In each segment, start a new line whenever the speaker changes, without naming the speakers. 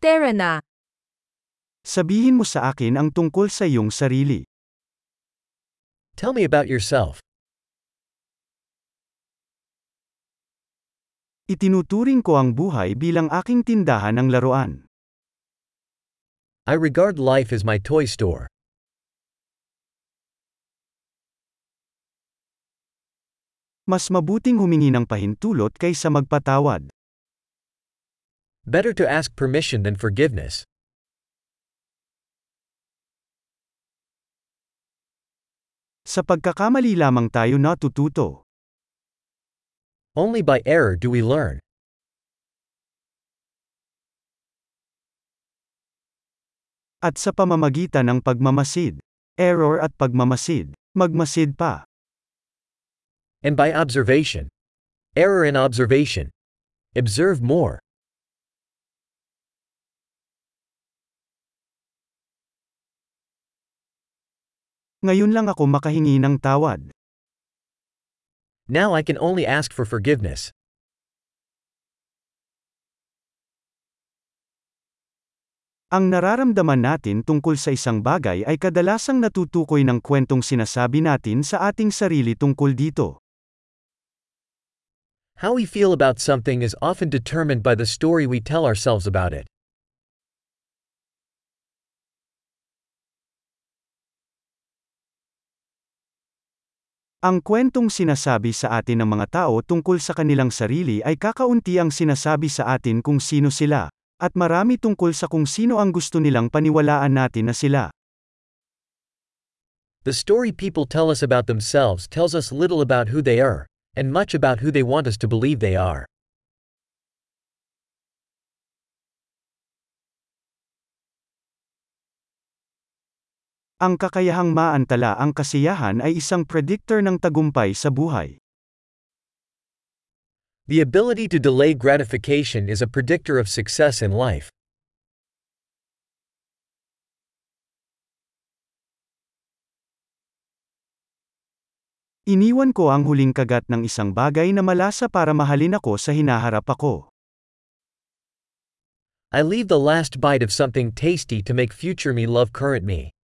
Tara na.
Sabihin mo sa akin ang tungkol sa iyong sarili.
Tell me about yourself.
Itinuturing ko ang buhay bilang aking tindahan ng laruan.
I regard life as my toy store.
Mas mabuting humingi ng pahintulot kaysa magpatawad.
Better to ask permission than forgiveness.
Sa pagkakamali lamang tayo natututo.
Only by error do we learn.
At sa pamamagitan ng pagmamasid. Error at pagmamasid. Magmasid pa.
And by observation. Error in observation. Observe more.
Ngayon lang ako makahingi ng tawad.
Now I can only ask for forgiveness.
Ang nararamdaman natin tungkol sa isang bagay ay kadalasang natutukoy ng kwentong sinasabi natin sa ating sarili tungkol dito.
How we feel about something is often determined by the story we tell ourselves about it.
Ang kwentong sinasabi sa atin ng mga tao tungkol sa kanilang sarili ay kakaunti ang sinasabi sa atin kung sino sila, at marami tungkol sa kung sino ang gusto nilang paniwalaan natin na sila.
The story people tell us about themselves tells us little about who they are, and much about who they want us to believe they are.
Ang kakayahang maantala ang kasiyahan ay isang predictor ng tagumpay sa buhay.
The ability to delay gratification is a predictor of success in life.
Iniwan ko ang huling kagat ng isang bagay na malasa para mahalin ako sa hinaharap ako.
I leave the last bite of something tasty to make future me love current me.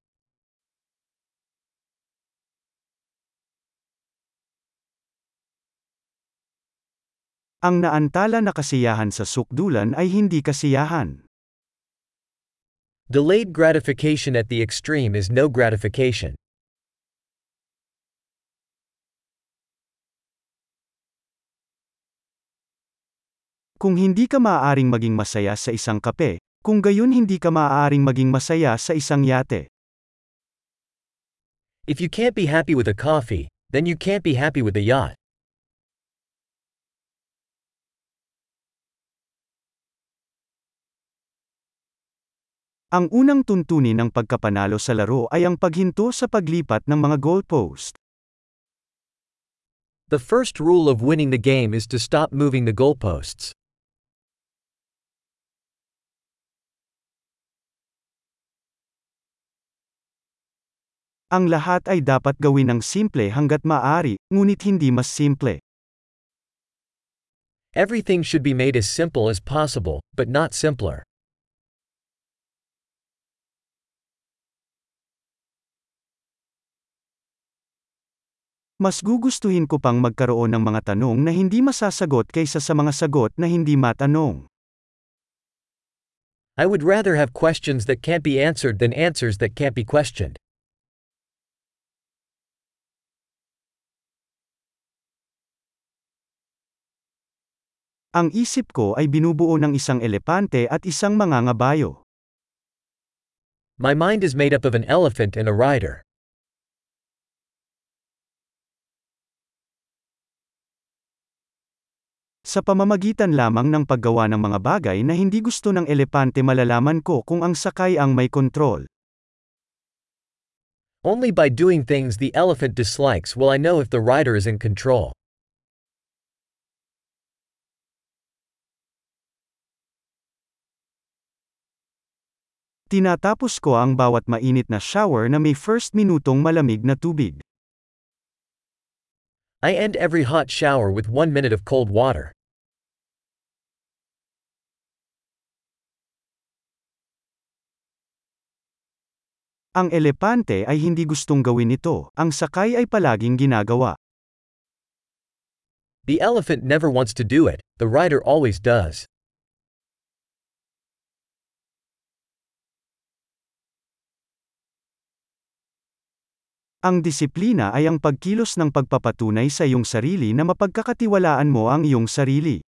Ang naantala na kasiyahan sa sukdulan ay hindi kasiyahan.
Delayed gratification at the extreme is no gratification.
Kung hindi ka maaaring maging masaya sa isang kape, kung gayon hindi ka maaaring maging masaya sa isang yate.
If you can't be happy with a coffee, then you can't be happy with a yacht.
Ang unang tuntunin ng pagkapanalo sa laro ay ang paghinto sa paglipat ng mga goalpost.
The first rule of winning the game is to stop moving the goalposts.
Ang lahat ay dapat gawin ng simple hanggat maaari, ngunit hindi mas simple.
Everything should be made as simple as possible, but not simpler.
Mas gugustuhin ko pang magkaroon ng mga tanong na hindi masasagot kaysa sa mga sagot na hindi matanong.
I would rather have questions that can't be answered than answers that can't be questioned.
Ang isip ko ay binubuo ng isang elepante at isang mangangabayo.
My mind is made up of an elephant and a rider.
Sa pamamagitan lamang ng paggawa ng mga bagay na hindi gusto ng elepante malalaman ko kung ang sakay ang may kontrol.
Only by doing things the elephant dislikes will I know if the rider is in control.
Tinatapos ko ang bawat mainit na shower na may first minutong malamig na tubig.
I end every hot shower with one minute of cold water.
Ang elepante ay hindi gustong gawin ito, ang sakay ay palaging ginagawa.
The elephant never wants to do it, the rider always does.
Ang disiplina ay ang pagkilos ng pagpapatunay sa iyong sarili na mapagkakatiwalaan mo ang iyong sarili.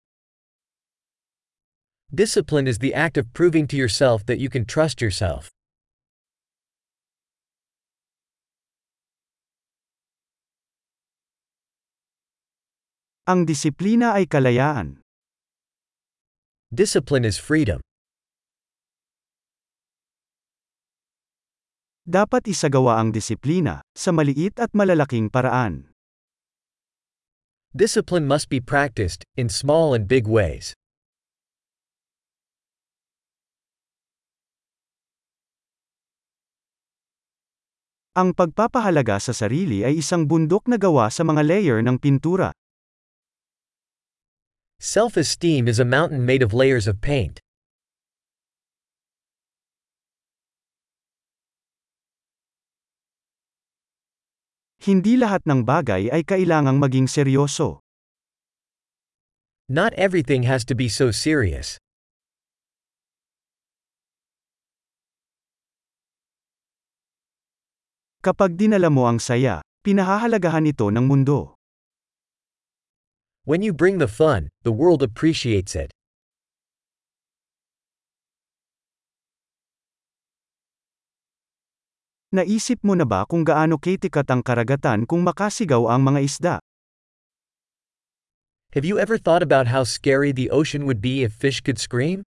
Discipline is the act of proving to yourself that you can trust yourself.
Ang disiplina ay kalayaan.
Discipline is freedom.
Dapat isagawa ang disiplina, sa maliit at malalaking paraan.
Discipline must be practiced, in small and big ways.
Ang pagpapahalaga sa sarili ay isang bundok na gawa sa mga layer ng pintura.
Self-esteem is a mountain made of layers of paint.
Hindi lahat ng bagay ay kailangang maging seryoso.
Not everything has to be so serious.
Kapag dinala mo ang saya, pinahahalagahan ito ng mundo.
When you bring the fun, the world appreciates it.
Naisip mo na ba kung gaano katikat ang karagatan kung makasigaw ang mga isda?
Have you ever thought about how scary the ocean would be if fish could scream?